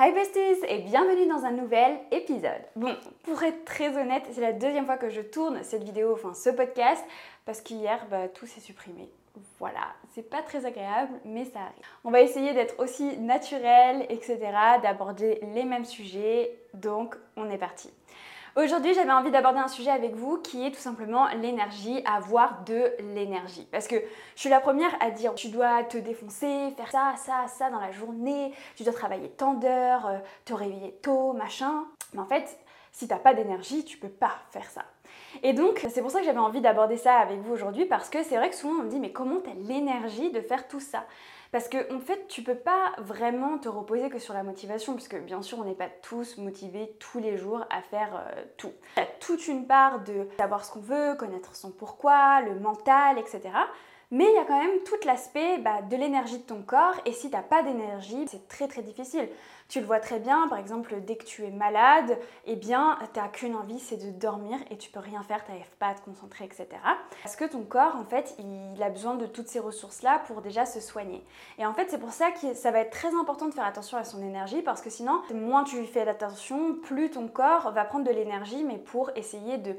Hi besties et bienvenue dans un nouvel épisode. Bon, pour être très honnête, c'est la deuxième fois que je tourne cette vidéo, enfin ce podcast, parce qu'hier, bah, tout s'est supprimé. Voilà, c'est pas très agréable, mais ça arrive. On va essayer d'être aussi naturel, etc., d'aborder les mêmes sujets, donc on est parti. Aujourd'hui, j'avais envie d'aborder un sujet avec vous qui est tout simplement l'énergie, avoir de l'énergie. Parce que je suis la première à dire tu dois te défoncer, faire ça, ça, ça dans la journée, tu dois travailler tant d'heures, euh, te réveiller tôt, machin. Mais en fait, si t'as pas d'énergie, tu peux pas faire ça. Et donc, c'est pour ça que j'avais envie d'aborder ça avec vous aujourd'hui parce que c'est vrai que souvent on me dit mais comment t'as l'énergie de faire tout ça? Parce que en fait, tu peux pas vraiment te reposer que sur la motivation, puisque bien sûr, on n'est pas tous motivés tous les jours à faire euh, tout. Il y a toute une part de savoir ce qu'on veut, connaître son pourquoi, le mental, etc. Mais il y a quand même tout l'aspect bah, de l'énergie de ton corps et si tu n'as pas d'énergie, c'est très très difficile. Tu le vois très bien, par exemple, dès que tu es malade, eh bien, tu n'as qu'une envie, c'est de dormir et tu peux rien faire, tu n'arrives pas à te concentrer, etc. Parce que ton corps, en fait, il a besoin de toutes ces ressources-là pour déjà se soigner. Et en fait, c'est pour ça que ça va être très important de faire attention à son énergie parce que sinon, moins tu lui fais attention, plus ton corps va prendre de l'énergie, mais pour essayer de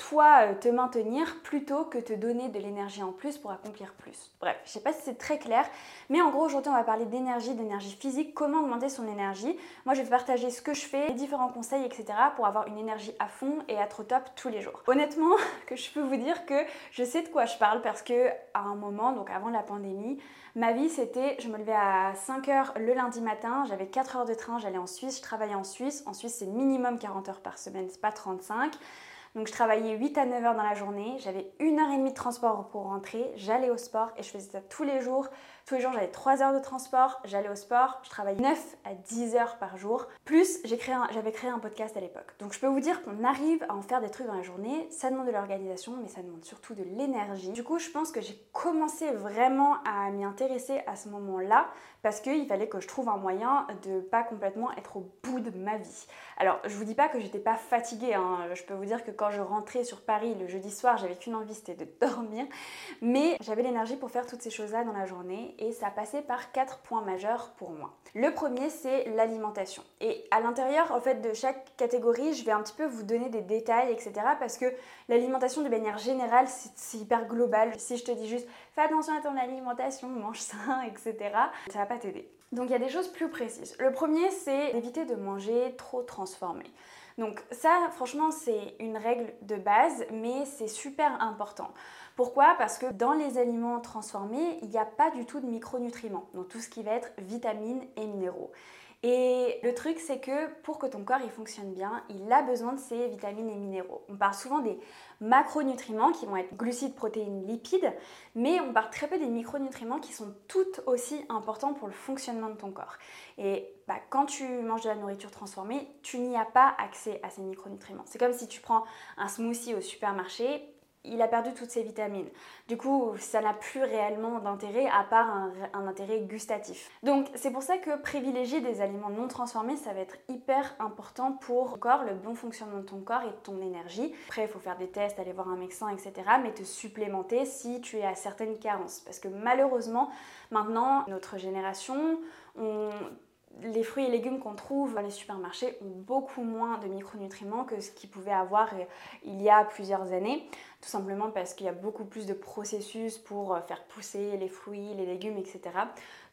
toi euh, te maintenir plutôt que te donner de l'énergie en plus pour accomplir plus. Bref, je sais pas si c'est très clair, mais en gros aujourd'hui on va parler d'énergie, d'énergie physique, comment augmenter son énergie. Moi je vais partager ce que je fais, les différents conseils, etc. pour avoir une énergie à fond et être au top tous les jours. Honnêtement, que je peux vous dire que je sais de quoi je parle parce que à un moment, donc avant la pandémie, ma vie c'était, je me levais à 5h le lundi matin, j'avais 4 heures de train, j'allais en Suisse, je travaillais en Suisse. En Suisse c'est minimum 40 heures par semaine, c'est pas 35. Donc je travaillais 8 à 9 heures dans la journée, j'avais une heure et demie de transport pour rentrer, j'allais au sport et je faisais ça tous les jours. Tous les jours j'avais 3 heures de transport, j'allais au sport, je travaillais 9 à 10 heures par jour. Plus j'avais créé un podcast à l'époque. Donc je peux vous dire qu'on arrive à en faire des trucs dans la journée, ça demande de l'organisation mais ça demande surtout de l'énergie. Du coup je pense que j'ai commencé vraiment à m'y intéresser à ce moment-là parce qu'il fallait que je trouve un moyen de pas complètement être au bout de ma vie. Alors je vous dis pas que j'étais pas fatiguée, hein. je peux vous dire que quand je rentrais sur Paris le jeudi soir, j'avais qu'une envie, c'était de dormir. Mais j'avais l'énergie pour faire toutes ces choses-là dans la journée et ça passait par quatre points majeurs pour moi. Le premier, c'est l'alimentation. Et à l'intérieur, en fait, de chaque catégorie, je vais un petit peu vous donner des détails, etc. Parce que l'alimentation, de manière générale, c'est hyper global. Si je te dis juste, fais attention à ton alimentation, mange sain, etc., ça va pas t'aider. Donc il y a des choses plus précises. Le premier, c'est d'éviter de manger trop transformé. Donc ça, franchement, c'est une règle de base, mais c'est super important. Pourquoi? Parce que dans les aliments transformés, il n'y a pas du tout de micronutriments, donc tout ce qui va être vitamines et minéraux. Et le truc, c'est que pour que ton corps il fonctionne bien, il a besoin de ces vitamines et minéraux. On parle souvent des macronutriments qui vont être glucides, protéines, lipides, mais on parle très peu des micronutriments qui sont tout aussi importants pour le fonctionnement de ton corps. Et bah, quand tu manges de la nourriture transformée, tu n'y as pas accès à ces micronutriments. C'est comme si tu prends un smoothie au supermarché, il a perdu toutes ses vitamines. Du coup, ça n'a plus réellement d'intérêt à part un, intérêt gustatif. Donc, c'est pour ça que privilégier des aliments non transformés, ça va être hyper important pour corps, le bon fonctionnement de ton corps et de ton énergie. Après, il faut faire des tests, aller voir un médecin, etc. Mais te supplémenter si tu es à certaines carences. Parce que malheureusement, maintenant, notre génération, on les fruits et légumes qu'on trouve dans les supermarchés ont beaucoup moins de micronutriments que ce qu'ils pouvaient avoir euh, il y a plusieurs années, tout simplement parce qu'il y a beaucoup plus de processus pour euh, faire pousser les fruits, les légumes, etc.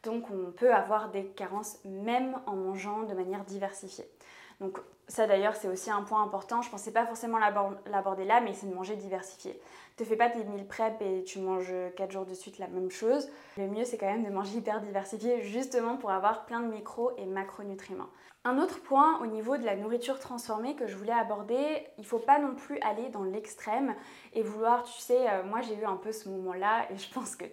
Donc on peut avoir des carences même en mangeant de manière diversifiée. Donc ça d'ailleurs c'est aussi un point important, je pensais pas forcément l'aborder là, mais c'est de manger diversifié. Te fais pas tes meal prep et tu manges 4 jours de suite la même chose. Le mieux c'est quand même de manger hyper diversifié justement pour avoir plein de micro et macronutriments. Un autre point au niveau de la nourriture transformée que je voulais aborder, il faut pas non plus aller dans l'extrême et vouloir, tu sais, euh, moi j'ai eu un peu ce moment-là et je pense que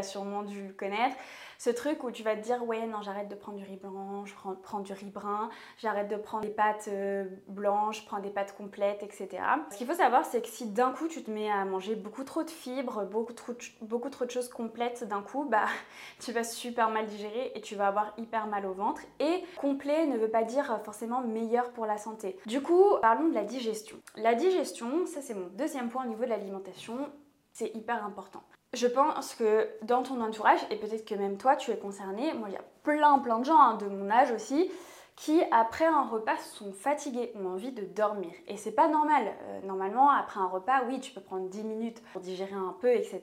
sûrement dû connaître, ce truc où tu vas te dire ouais non j'arrête de prendre du riz blanc, je prends, du riz brun, j'arrête de prendre des pâtes euh, blanches, je prends des pâtes complètes, etc. Ce qu'il faut savoir c'est que si d'un coup tu te mets à manger beaucoup trop de fibres, beaucoup trop, beaucoup trop de choses complètes d'un coup, bah tu vas super mal digérer et tu vas avoir hyper mal au ventre. Et complet ne veut pas dire forcément meilleur pour la santé. Du coup, parlons de la digestion. La digestion, ça c'est mon deuxième point au niveau de l'alimentation, c'est hyper important. Je pense que dans ton entourage, et peut-être que même toi tu es concerné, moi il y a plein plein de gens hein, de mon âge aussi qui après un repas sont fatigués, ont envie de dormir. Et c'est pas normal. Euh, normalement, après un repas, oui, tu peux prendre 10 minutes pour digérer un peu, etc.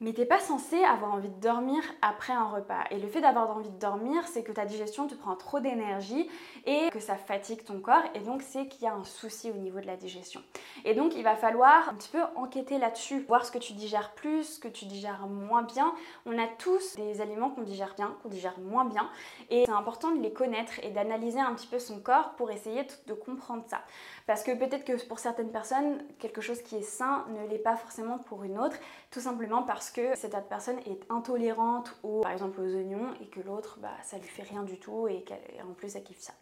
Mais t'es pas censé avoir envie de dormir après un repas. Et le fait d'avoir envie de dormir, c'est que ta digestion te prend trop d'énergie et que ça fatigue ton corps. Et donc, c'est qu'il y a un souci au niveau de la digestion. Et donc, il va falloir un petit peu enquêter là-dessus, voir ce que tu digères plus, ce que tu digères moins bien. On a tous des aliments qu'on digère bien, qu'on digère moins bien. Et c'est important de les connaître et d'analyser un petit peu son corps pour essayer de comprendre ça. Parce que peut-être que pour certaines personnes, quelque chose qui est sain ne l'est pas forcément pour une autre, tout simplement parce que cette personne est intolérante ou par exemple aux oignons et que l'autre, bah, ça lui fait rien du tout et qu'en plus elle kiffe ça.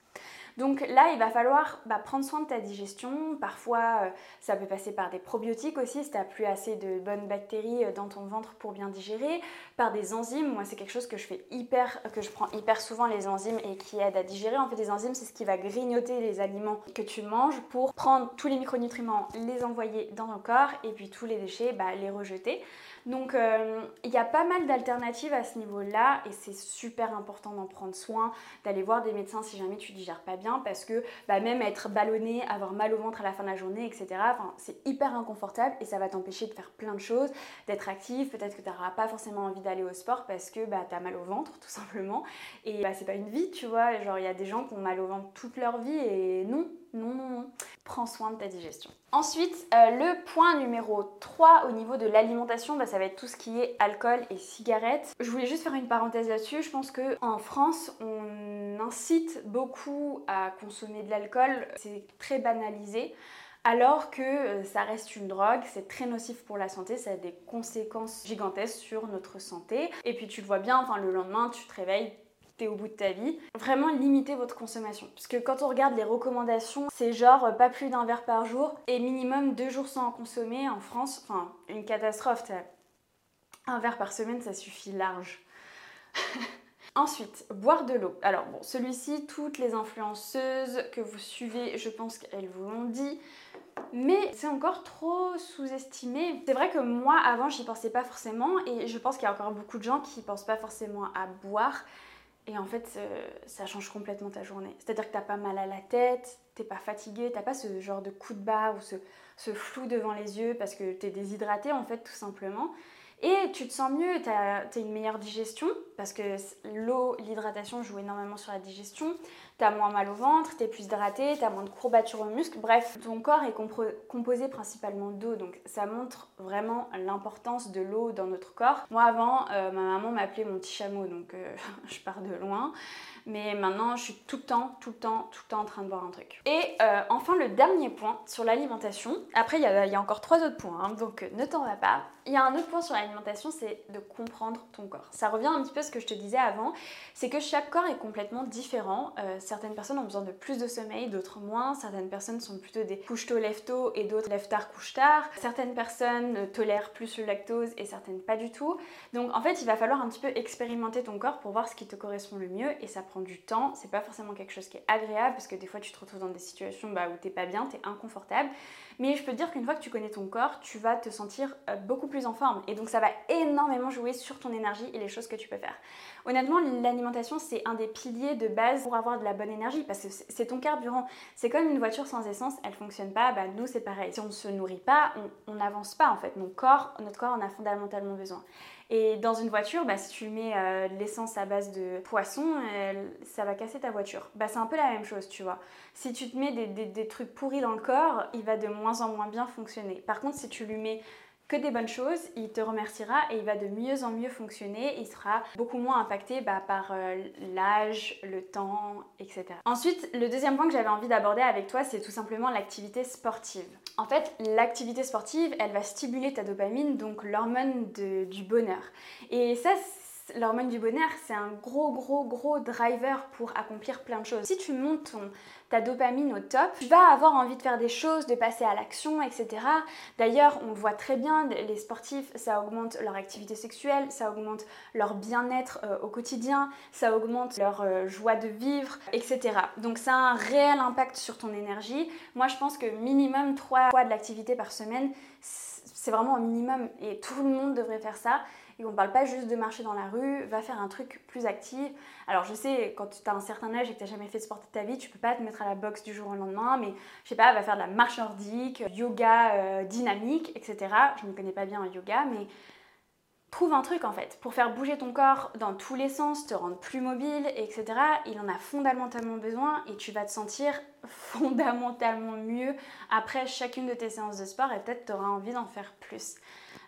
Donc là, il va falloir bah, prendre soin de ta digestion. Parfois, euh, ça peut passer par des probiotiques aussi, si tu n'as plus assez de bonnes bactéries euh, dans ton ventre pour bien digérer, par des enzymes. Moi, c'est quelque chose que je fais hyper, que je prends hyper souvent les enzymes et qui aide à digérer. En fait, les enzymes, c'est ce qui va grignoter les aliments que tu manges pour prendre tous les micronutriments, les envoyer dans ton corps et puis tous les déchets, bah, les rejeter. Donc euh, il y a pas mal d'alternatives à ce niveau-là et c'est super important d'en prendre soin, d'aller voir des médecins si jamais tu digères pas bien parce que bah, même être ballonné, avoir mal au ventre à la fin de la journée, etc. c'est hyper inconfortable et ça va t'empêcher de faire plein de choses, d'être actif, peut-être que tu n'auras pas forcément envie d'aller au sport parce que bah, tu as mal au ventre tout simplement et bah, c'est pas une vie, tu vois, genre il y a des gens qui ont mal au ventre toute leur vie et non, non, non, non. Prends soin de ta digestion. Ensuite, euh, le point numéro 3 au niveau de l'alimentation, bah, ça va être tout ce qui est alcool et cigarettes. Je voulais juste faire une parenthèse là-dessus. Je pense qu'en France, on incite beaucoup à consommer de l'alcool. C'est très banalisé alors que euh, ça reste une drogue, c'est très nocif pour la santé, ça a des conséquences gigantesques sur notre santé. Et puis tu le vois bien, enfin le lendemain, tu te réveilles, t'es au bout de ta vie. Vraiment limiter votre consommation. Parce que quand on regarde les recommandations, c'est genre euh, pas plus d'un verre par jour et minimum deux jours sans en consommer en France. Enfin, une catastrophe. Un verre par semaine, ça suffit large. Ensuite, boire de l'eau. Alors bon, celui-ci, toutes les influenceuses que vous suivez, je pense qu'elles vous l'ont dit. Mais c'est encore trop sous-estimé. C'est vrai que moi, avant, j'y pensais pas forcément. Et je pense qu'il y a encore beaucoup de gens qui pensent pas forcément à boire. Et en fait, euh, ça change complètement ta journée. C'est-à-dire que t'as pas mal à la tête, t'es pas fatigué, t'as pas ce genre de coup de barre ou ce, flou devant les yeux parce que t'es déshydraté en fait tout simplement. Et tu te sens mieux, tu as, une meilleure digestion, parce que l'eau, l'hydratation joue énormément sur la digestion. Tu as moins mal au ventre, tu es plus hydraté, tu as moins de courbatures aux muscles. Bref, ton corps est composé principalement d'eau, donc ça montre vraiment l'importance de l'eau dans notre corps. Moi avant, euh, ma maman m'appelait mon petit chameau, donc euh, je pars de loin. Mais maintenant, je suis tout le temps, tout le temps, tout le temps en train de boire un truc. Et euh, enfin, le dernier point sur l'alimentation. Après, il y, a encore trois autres points, hein, donc ne t'en va pas. Il y a un autre point sur l'alimentation, c'est de comprendre ton corps. Ça revient un petit peu à ce que je te disais avant, c'est que chaque corps est complètement différent. Certaines personnes ont besoin de plus de sommeil, d'autres moins. Certaines personnes sont plutôt des couche-tôt, lève-tôt et d'autres lève-tard, couche-tard. Certaines personnes tolèrent plus le lactose et certaines pas du tout. Donc en fait, il va falloir un petit peu expérimenter ton corps pour voir ce qui te correspond le mieux et ça prend du temps. C'est pas forcément quelque chose qui est agréable parce que des fois tu te retrouves dans des situations bah, où t'es pas bien, t'es inconfortable. Mais je peux te dire qu'une fois que tu connais ton corps, tu vas te sentir euh, beaucoup plus en forme. Et donc ça va énormément jouer sur ton énergie et les choses que tu peux faire. Honnêtement, l'alimentation, c'est un des piliers de base pour avoir de la bonne énergie parce que c'est ton carburant. C'est comme une voiture sans essence, elle fonctionne pas. Bah, nous, c'est pareil. Si on ne se nourrit pas, on n'avance pas en fait. Mon corps, notre corps en a fondamentalement besoin. Et dans une voiture, bah, si tu mets euh, l'essence à base de poisson, ça va casser ta voiture. Bah, c'est un peu la même chose, tu vois. Si tu te mets des, des trucs pourris dans le corps, il va de moins en moins bien fonctionner. Par contre, si tu lui mets que des bonnes choses, il te remerciera et il va de mieux en mieux fonctionner. Il sera beaucoup moins impacté bah, par euh, l'âge, le temps, etc. Ensuite, le deuxième point que j'avais envie d'aborder avec toi, c'est tout simplement l'activité sportive. En fait, l'activité sportive, elle va stimuler ta dopamine, donc l'hormone du bonheur. Et ça, l'hormone du bonheur, c'est un gros, gros, gros driver pour accomplir plein de choses. Si tu montes ta dopamine au top, tu vas avoir envie de faire des choses, de passer à l'action, etc. D'ailleurs, on voit très bien, les sportifs, ça augmente leur activité sexuelle, ça augmente leur bien-être euh, au quotidien, ça augmente leur euh, joie de vivre, etc. Donc ça a un réel impact sur ton énergie. Moi, je pense que minimum 3 fois de l'activité par semaine, c'est vraiment un minimum et tout le monde devrait faire ça. Et qu'on ne parle pas juste de marcher dans la rue, va faire un truc plus actif. Alors je sais, quand tu as un certain âge et que tu n'as jamais fait de sport de ta vie, tu peux pas te mettre à la boxe du jour au lendemain, mais je sais pas, va faire de la marche nordique, yoga euh, dynamique, etc. Je ne connais pas bien en yoga, mais trouve un truc en fait pour faire bouger ton corps dans tous les sens, te rendre plus mobile, etc. Il en a fondamentalement besoin et tu vas te sentir fondamentalement mieux après chacune de tes séances de sport et peut-être tu auras envie d'en faire plus.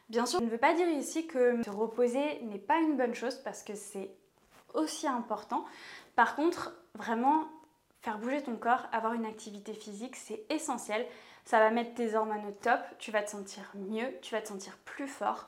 Bien sûr, je ne veux pas dire ici que te reposer n'est pas une bonne chose parce que c'est aussi important. Par contre, vraiment, faire bouger ton corps, avoir une activité physique, c'est essentiel. Ça va mettre tes hormones au top, tu vas te sentir mieux, tu vas te sentir plus fort,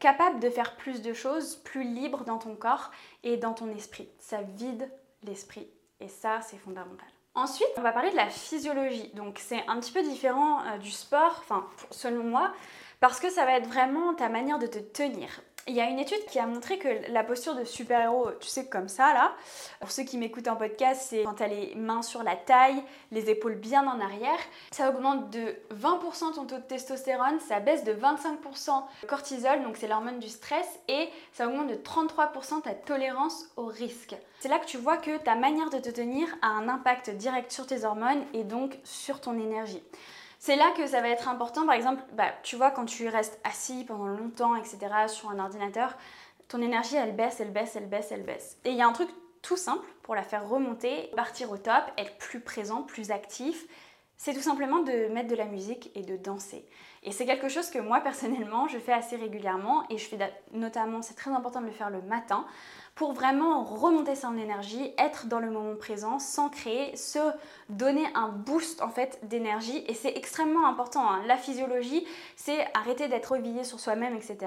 capable de faire plus de choses, plus libre dans ton corps et dans ton esprit. Ça vide l'esprit et ça, c'est fondamental. Ensuite, on va parler de la physiologie. Donc c'est un petit peu différent euh, du sport, enfin selon moi, parce que ça va être vraiment ta manière de te tenir. Il y a une étude qui a montré que la posture de super-héros, tu sais, comme ça, là, pour ceux qui m'écoutent en podcast, c'est quand tu as les mains sur la taille, les épaules bien en arrière, ça augmente de 20% ton taux de testostérone, ça baisse de 25% cortisol, donc c'est l'hormone du stress, et ça augmente de 33% ta tolérance au risque. C'est là que tu vois que ta manière de te tenir a un impact direct sur tes hormones et donc sur ton énergie. C'est là que ça va être important. Par exemple, bah, tu vois, quand tu restes assis pendant longtemps, etc., sur un ordinateur, ton énergie, elle baisse, elle baisse, elle baisse, elle baisse. Et il y a un truc tout simple pour la faire remonter, partir au top, être plus présent, plus actif. C'est tout simplement de mettre de la musique et de danser. Et c'est quelque chose que moi personnellement je fais assez régulièrement et je fais notamment, c'est très important de le faire le matin pour vraiment remonter son énergie, être dans le moment présent, s'ancrer, se donner un boost en fait d'énergie et c'est extrêmement important. Hein. La physiologie, c'est arrêter d'être revillé sur soi-même, etc.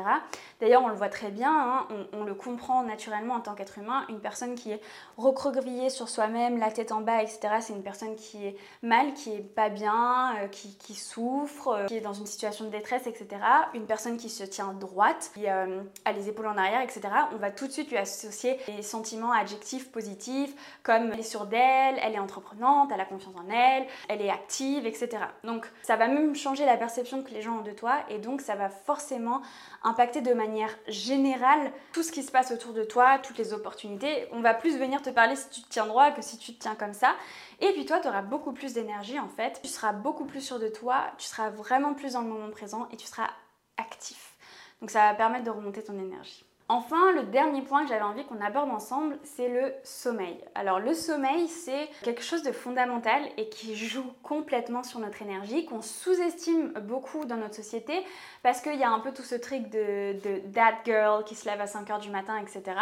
D'ailleurs, on le voit très bien, hein, on, le comprend naturellement en tant qu'être humain. Une personne qui est recroquevillée sur soi-même, la tête en bas, etc. C'est une personne qui est mal, qui est pas bien, euh, qui, souffre, euh, qui est dans une situation de détresse, etc. Une personne qui se tient droite, qui euh, a les épaules en arrière, etc. On va tout de suite lui associer des sentiments adjectifs positifs comme elle est sûre d'elle, elle est entreprenante, elle a confiance en elle, elle est active, etc. Donc ça va même changer la perception que les gens ont de toi et donc ça va forcément impacter de manière générale tout ce qui se passe autour de toi, toutes les opportunités. On va plus venir te parler si tu te tiens droit que si tu te tiens comme ça. Et puis toi, tu auras beaucoup plus d'énergie en fait, tu seras beaucoup plus sûr de toi, tu seras vraiment plus dans le moment présent et tu seras actif. Donc ça va permettre de remonter ton énergie. Enfin, le dernier point que j'avais envie qu'on aborde ensemble, c'est le sommeil. Alors le sommeil, c'est quelque chose de fondamental et qui joue complètement sur notre énergie, qu'on sous-estime beaucoup dans notre société, parce qu'il y a un peu tout ce truc de, that girl qui se lève à 5h du matin, etc.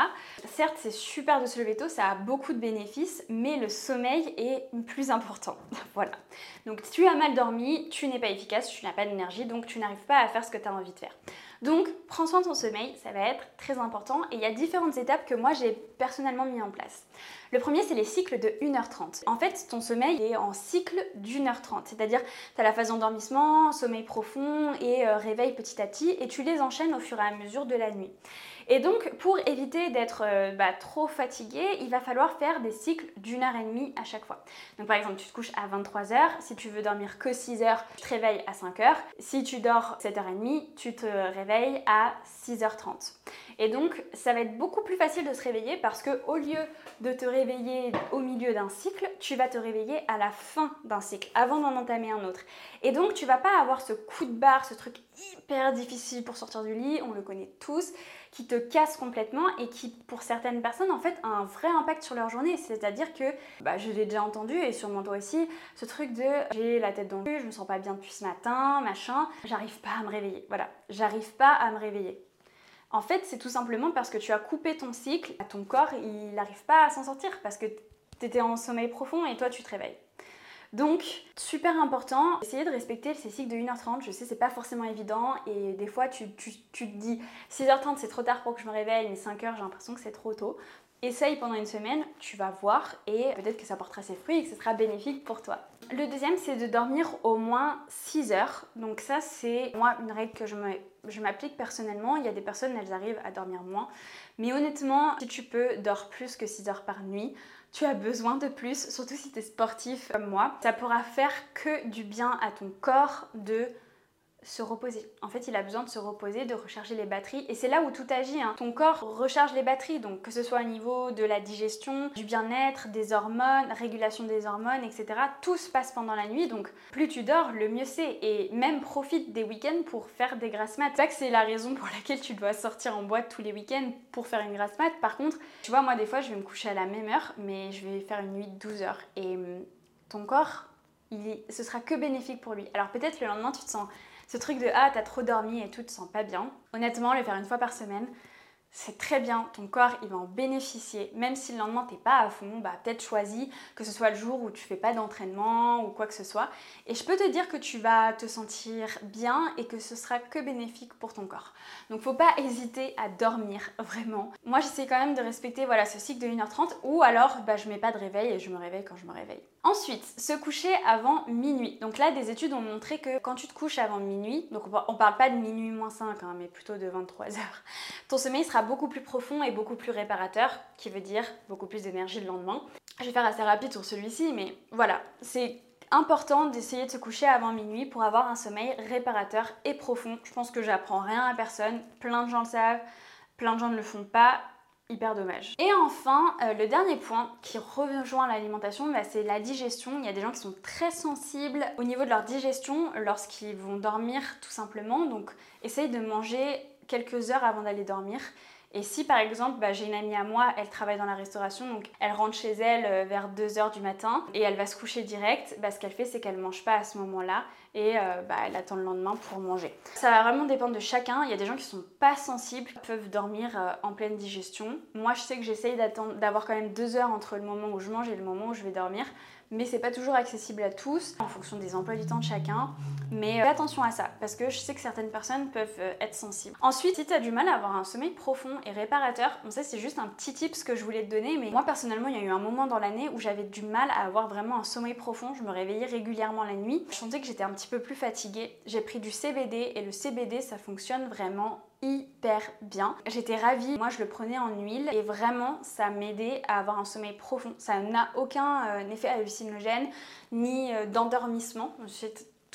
Certes, c'est super de se lever tôt, ça a beaucoup de bénéfices, mais le sommeil est plus important. voilà. Donc tu as mal dormi, tu n'es pas efficace, tu n'as pas d'énergie, donc tu n'arrives pas à faire ce que tu as envie de faire. Donc, prends soin de ton sommeil, ça va être très important. Et il y a différentes étapes que moi j'ai personnellement mis en place. Le premier, c'est les cycles de 1h30. En fait, ton sommeil est en cycle d'une heure 30. C'est-à-dire, tu as la phase d'endormissement, sommeil profond et euh, réveil petit à petit, et tu les enchaînes au fur et à mesure de la nuit. Et donc, pour éviter d'être euh, bah, trop fatigué, il va falloir faire des cycles d'une heure et demie à chaque fois. Donc, par exemple, tu te couches à 23h. Si tu veux dormir que 6 heures, tu te réveilles à 5h. Si tu dors 7h30, tu te réveilles à 6h30. Et donc, ça va être beaucoup plus facile de se réveiller parce que au lieu de te réveiller au milieu d'un cycle, tu vas te réveiller à la fin d'un cycle, avant d'en entamer un autre. Et donc, tu vas pas avoir ce coup de barre, ce truc hyper difficile pour sortir du lit, on le connaît tous, qui te casse complètement et qui, pour certaines personnes, en fait, a un vrai impact sur leur journée. C'est-à-dire que, bah, je l'ai déjà entendu et sûrement toi aussi, ce truc de j'ai la tête dans le cul, je me sens pas bien depuis ce matin, machin, j'arrive pas à me réveiller. Voilà, j'arrive pas à me réveiller. En fait, c'est tout simplement parce que tu as coupé ton cycle, ton corps, il n'arrive pas à s'en sortir parce que tu étais en sommeil profond et toi, tu te réveilles. Donc, super important, essayez de respecter ces cycles de 1h30. Je sais, c'est pas forcément évident et des fois, tu, te dis 6h30, c'est trop tard pour que je me réveille, mais 5h, j'ai l'impression que c'est trop tôt. Essaye pendant une semaine, tu vas voir et peut-être que ça portera ses fruits et que ce sera bénéfique pour toi. Le deuxième, c'est de dormir au moins 6 heures. Donc ça, c'est moi une règle que je m'applique personnellement. Il y a des personnes, elles arrivent à dormir moins. Mais honnêtement, si tu peux, dors plus que 6 heures par nuit. Tu as besoin de plus, surtout si tu es sportif comme moi. Ça pourra faire que du bien à ton corps de se reposer. En fait, il a besoin de se reposer, de recharger les batteries. Et c'est là où tout agit. Hein. Ton corps recharge les batteries, donc que ce soit au niveau de la digestion, du bien-être, des hormones, régulation des hormones, etc. Tout se passe pendant la nuit, donc plus tu dors, le mieux c'est. Et même profite des week-ends pour faire des grasses mat. C'est c'est la raison pour laquelle tu dois sortir en boîte tous les week-ends pour faire une grasse mat. Par contre, tu vois, moi des fois, je vais me coucher à la même heure, mais je vais faire une nuit de 12 heures. Et hum, ton corps, il, ce sera que bénéfique pour lui. Alors peut-être le lendemain, tu te sens ce truc de ah, t'as trop dormi et tout, te sens pas bien. Honnêtement, le faire une fois par semaine, c'est très bien, ton corps il va en bénéficier. Même si le lendemain t'es pas à fond, bah peut-être choisis que ce soit le jour où tu fais pas d'entraînement ou quoi que ce soit. Et je peux te dire que tu vas te sentir bien et que ce sera que bénéfique pour ton corps. Donc faut pas hésiter à dormir vraiment. Moi j'essaie quand même de respecter voilà ce cycle de 1h30 ou alors bah, je mets pas de réveil et je me réveille quand je me réveille. Ensuite, se coucher avant minuit. Donc là, des études ont montré que quand tu te couches avant minuit, donc on parle pas de minuit moins 5, hein, mais plutôt de 23 heures, ton sommeil sera beaucoup plus profond et beaucoup plus réparateur, qui veut dire beaucoup plus d'énergie le lendemain. Je vais faire assez rapide sur celui-ci, mais voilà, c'est important d'essayer de se coucher avant minuit pour avoir un sommeil réparateur et profond. Je pense que j'apprends rien à personne, plein de gens le savent, plein de gens ne le font pas hyper dommage. Et enfin, euh, le dernier point qui rejoint l'alimentation, bah, c'est la digestion. Il y a des gens qui sont très sensibles au niveau de leur digestion lorsqu'ils vont dormir tout simplement. Donc essaye de manger quelques heures avant d'aller dormir. Et si par exemple, bah, j'ai une amie à moi, elle travaille dans la restauration, donc elle rentre chez elle euh, vers 2h du matin et elle va se coucher direct, bah, ce qu'elle fait c'est qu'elle mange pas à ce moment-là et euh, bah, elle attend le lendemain pour manger. Ça va vraiment dépendre de chacun. Il y a des gens qui sont pas sensibles, peuvent dormir euh, en pleine digestion. Moi je sais que j'essaye d'avoir quand même 2 heures entre le moment où je mange et le moment où je vais dormir mais c'est pas toujours accessible à tous en fonction des emplois du temps de chacun. Mais fais attention à ça parce que je sais que certaines personnes peuvent euh, être sensibles. Ensuite, si tu as du mal à avoir un sommeil profond et réparateur, bon ça c'est juste un petit tip que je voulais te donner, mais moi personnellement il y a eu un moment dans l'année où j'avais du mal à avoir vraiment un sommeil profond. Je me réveillais régulièrement la nuit. Je sentais que j'étais un petit peu plus fatiguée. J'ai pris du CBD et le CBD ça fonctionne vraiment hyper bien. J'étais ravie, moi je le prenais en huile et vraiment ça m'aidait à avoir un sommeil profond. Ça n'a aucun euh, effet hallucinogène ni euh, d'endormissement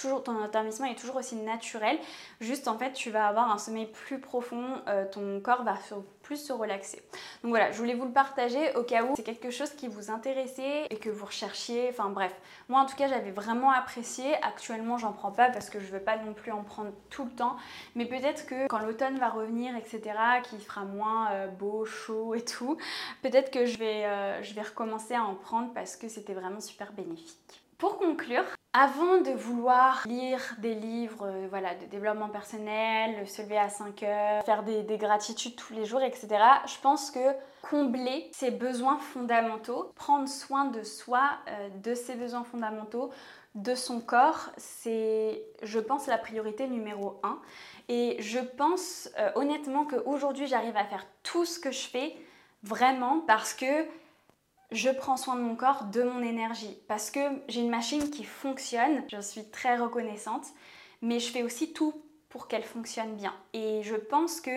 ton endormissement est toujours aussi naturel. Juste en fait, tu vas avoir un sommeil plus profond, euh, ton corps va plus se relaxer. Donc voilà, je voulais vous le partager au cas où c'est quelque chose qui vous intéressait et que vous recherchiez. Enfin bref, moi en tout cas, j'avais vraiment apprécié. Actuellement, j'en prends pas parce que je veux pas non plus en prendre tout le temps. Mais peut-être que quand l'automne va revenir, etc., qu'il fera moins euh, beau, chaud et tout, peut-être que euh, je vais recommencer à en prendre parce que c'était vraiment super bénéfique. Pour conclure, avant de vouloir lire des livres euh, voilà, de développement personnel, se lever à 5 heures, faire des, gratitudes tous les jours, etc., je pense que combler ses besoins fondamentaux, prendre soin de soi, euh, de ses besoins fondamentaux, de son corps, c'est, je pense, la priorité numéro 1. Et je pense euh, honnêtement qu'aujourd'hui, j'arrive à faire tout ce que je fais vraiment parce que je prends soin de mon corps, de mon énergie, parce que j'ai une machine qui fonctionne, je suis très reconnaissante, mais je fais aussi tout pour qu'elle fonctionne bien. Et je pense que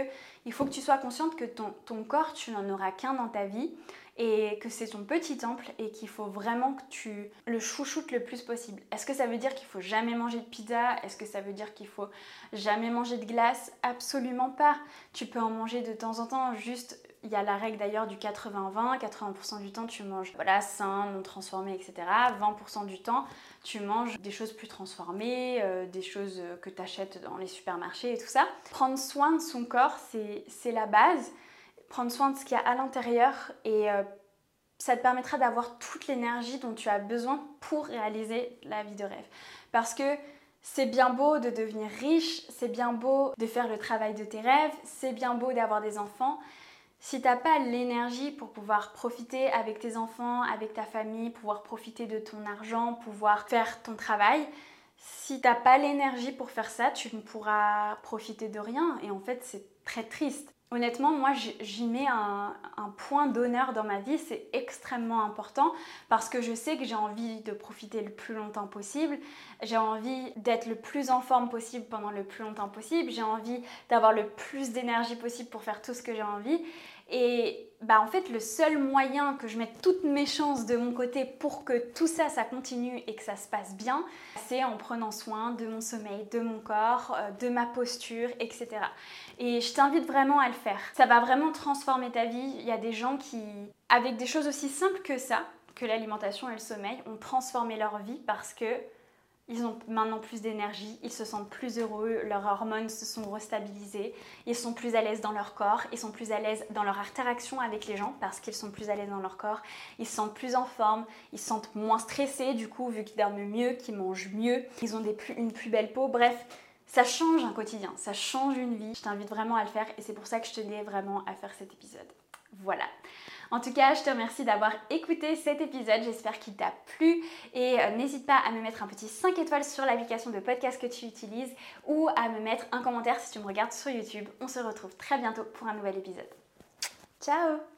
il faut que tu sois consciente que ton, corps, tu n'en auras qu'un dans ta vie et que c'est ton petit temple et qu'il faut vraiment que tu le chouchoutes le plus possible. Est-ce que ça veut dire qu'il faut jamais manger de pizza? Est-ce que ça veut dire qu'il faut jamais manger de glace? Absolument pas. Tu peux en manger de temps en temps, juste il y a la règle d'ailleurs du 80-20, 80%, du temps tu manges voilà, sain, non transformé, etc. 20% du temps tu manges des choses plus transformées, euh, des choses que tu achètes dans les supermarchés et tout ça. Prendre soin de son corps, c'est la base. Prendre soin de ce qu'il y a à l'intérieur et euh, ça te permettra d'avoir toute l'énergie dont tu as besoin pour réaliser la vie de rêve. Parce que c'est bien beau de devenir riche, c'est bien beau de faire le travail de tes rêves, c'est bien beau d'avoir des enfants, si t'as pas l'énergie pour pouvoir profiter avec tes enfants, avec ta famille, pouvoir profiter de ton argent, pouvoir faire ton travail, si t'as pas l'énergie pour faire ça, tu ne pourras profiter de rien. Et en fait, c'est très triste. Honnêtement, moi, j'y mets un, point d'honneur dans ma vie. C'est extrêmement important parce que je sais que j'ai envie de profiter le plus longtemps possible. J'ai envie d'être le plus en forme possible pendant le plus longtemps possible. J'ai envie d'avoir le plus d'énergie possible pour faire tout ce que j'ai envie. Et bah en fait le seul moyen que je mette toutes mes chances de mon côté pour que tout ça ça continue et que ça se passe bien, c'est en prenant soin de mon sommeil, de mon corps, euh, de ma posture, etc. Et je t'invite vraiment à le faire. Ça va vraiment transformer ta vie. Il y a des gens qui, avec des choses aussi simples que ça, que l'alimentation et le sommeil, ont transformé leur vie parce que ils ont maintenant plus d'énergie, ils se sentent plus heureux, leurs hormones se sont restabilisées, ils sont plus à l'aise dans leur corps, ils sont plus à l'aise dans leur interaction avec les gens parce qu'ils sont plus à l'aise dans leur corps, ils se sentent plus en forme, ils se sentent moins stressés du coup vu qu'ils dorment mieux, qu'ils mangent mieux, ils ont une plus belle peau, bref, ça change un quotidien, ça change une vie. Je t'invite vraiment à le faire et c'est pour ça que je tenais vraiment à faire cet épisode. Voilà. En tout cas, je te remercie d'avoir écouté cet épisode. J'espère qu'il t'a plu et euh, n'hésite pas à me mettre un petit 5 étoiles sur l'application de podcast que tu utilises ou à me mettre un commentaire si tu me regardes sur YouTube. On se retrouve très bientôt pour un nouvel épisode. Ciao